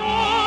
Oh.